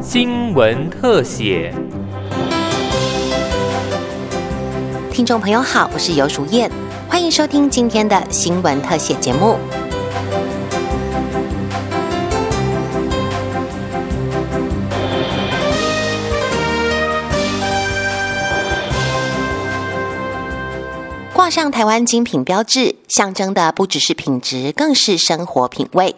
新闻特写。听众朋友好，我是尤淑燕，欢迎收听今天的新闻特写节目。挂上台湾精品标志，象征的不只是品质，更是生活品味。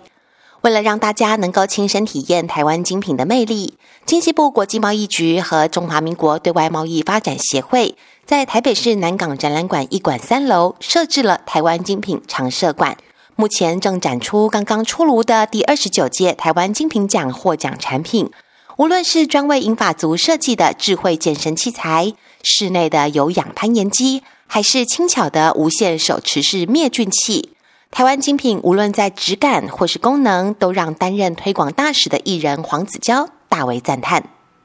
为了让大家能够亲身体验台湾精品的魅力，经济部国际贸易局和中华民国对外贸易发展协会在台北市南港展览馆一馆三楼设置了台湾精品常设馆，目前正展出刚刚出炉的第二十九届台湾精品奖获奖产品。无论是专为英法族设计的智慧健身器材、室内的有氧攀岩机，还是轻巧的无线手持式灭菌器。台湾精品无论在质感或是功能，都让担任推广大使的艺人黄子佼大为赞叹。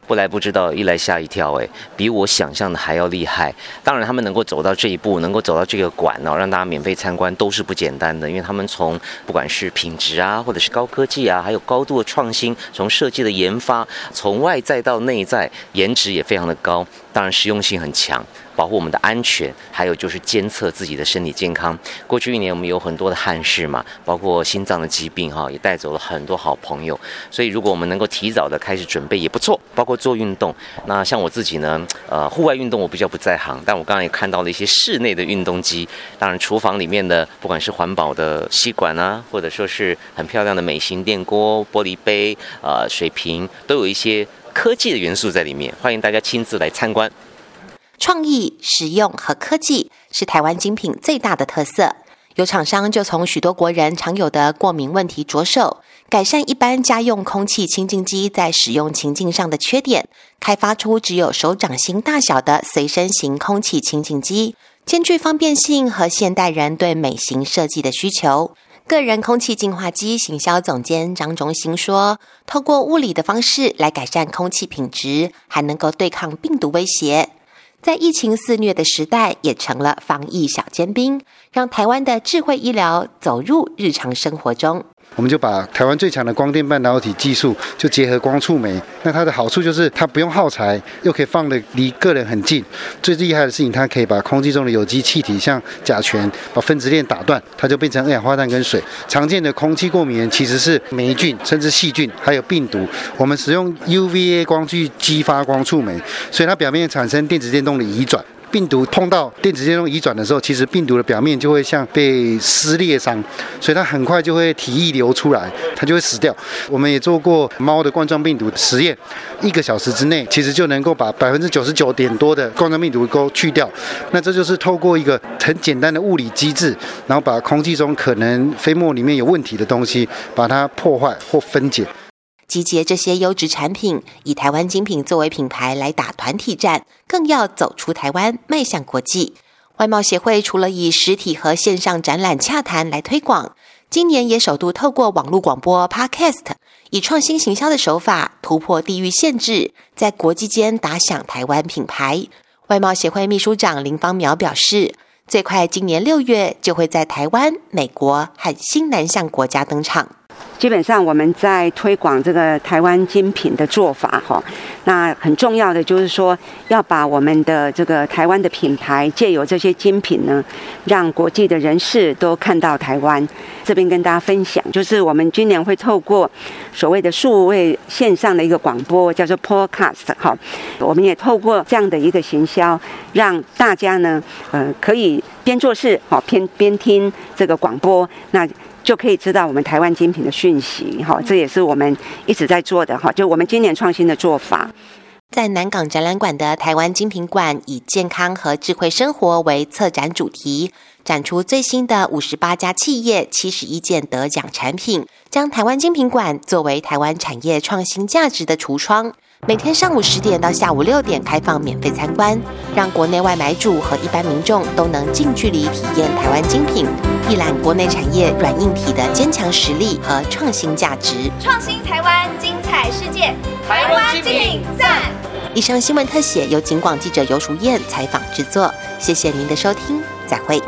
不来不知道，一来吓一跳，哎，比我想象的还要厉害。当然，他们能够走到这一步，能够走到这个馆哦，让大家免费参观，都是不简单的。因为他们从不管是品质啊，或者是高科技啊，还有高度的创新，从设计的研发，从外在到内在，颜值也非常的高。当然，实用性很强。保护我们的安全，还有就是监测自己的身体健康。过去一年，我们有很多的憾事嘛，包括心脏的疾病哈，也带走了很多好朋友。所以，如果我们能够提早的开始准备，也不错。包括做运动，那像我自己呢，呃，户外运动我比较不在行，但我刚刚也看到了一些室内的运动机。当然，厨房里面的不管是环保的吸管啊，或者说是很漂亮的美型电锅、玻璃杯、呃水瓶，都有一些科技的元素在里面。欢迎大家亲自来参观。创意、实用和科技是台湾精品最大的特色。有厂商就从许多国人常有的过敏问题着手，改善一般家用空气清净机在使用情境上的缺点，开发出只有手掌心大小的随身型空气清净机，兼具方便性和现代人对美型设计的需求。个人空气净化机行销总监张忠兴说：“透过物理的方式来改善空气品质，还能够对抗病毒威胁。”在疫情肆虐的时代，也成了防疫小尖兵，让台湾的智慧医疗走入日常生活中。我们就把台湾最强的光电半导体技术，就结合光触媒。那它的好处就是它不用耗材，又可以放的离个人很近。最厉害的事情，它可以把空气中的有机气体，像甲醛，把分子链打断，它就变成二氧化碳跟水。常见的空气过敏其实是霉菌，甚至细菌，还有病毒。我们使用 UVA 光去激发光触媒，所以它表面产生电子电动的移转。病毒碰到电子电路移转的时候，其实病毒的表面就会像被撕裂伤，所以它很快就会体液流出来，它就会死掉。我们也做过猫的冠状病毒实验，一个小时之内其实就能够把百分之九十九点多的冠状病毒都去掉。那这就是透过一个很简单的物理机制，然后把空气中可能飞沫里面有问题的东西，把它破坏或分解。集结这些优质产品，以台湾精品作为品牌来打团体战，更要走出台湾，迈向国际。外贸协会除了以实体和线上展览洽谈来推广，今年也首度透过网络广播 Podcast，以创新行销的手法突破地域限制，在国际间打响台湾品牌。外贸协会秘书长林芳苗表示，最快今年六月就会在台湾、美国和新南向国家登场。基本上我们在推广这个台湾精品的做法，哈，那很重要的就是说要把我们的这个台湾的品牌借由这些精品呢，让国际的人士都看到台湾。这边跟大家分享，就是我们今年会透过所谓的数位线上的一个广播，叫做 Podcast，哈，我们也透过这样的一个行销，让大家呢，呃，可以边做事，好，边边听这个广播，那。就可以知道我们台湾精品的讯息，哈，这也是我们一直在做的，哈，就我们今年创新的做法。在南港展览馆的台湾精品馆，以健康和智慧生活为策展主题，展出最新的五十八家企业、七十一件得奖产品，将台湾精品馆作为台湾产业创新价值的橱窗。每天上午十点到下午六点开放免费参观，让国内外买主和一般民众都能近距离体验台湾精品，一览国内产业软硬体的坚强实力和创新价值。创新台湾，精彩世界，台湾精品赞！以上新闻特写由警广记者尤淑燕采访制作，谢谢您的收听，再会。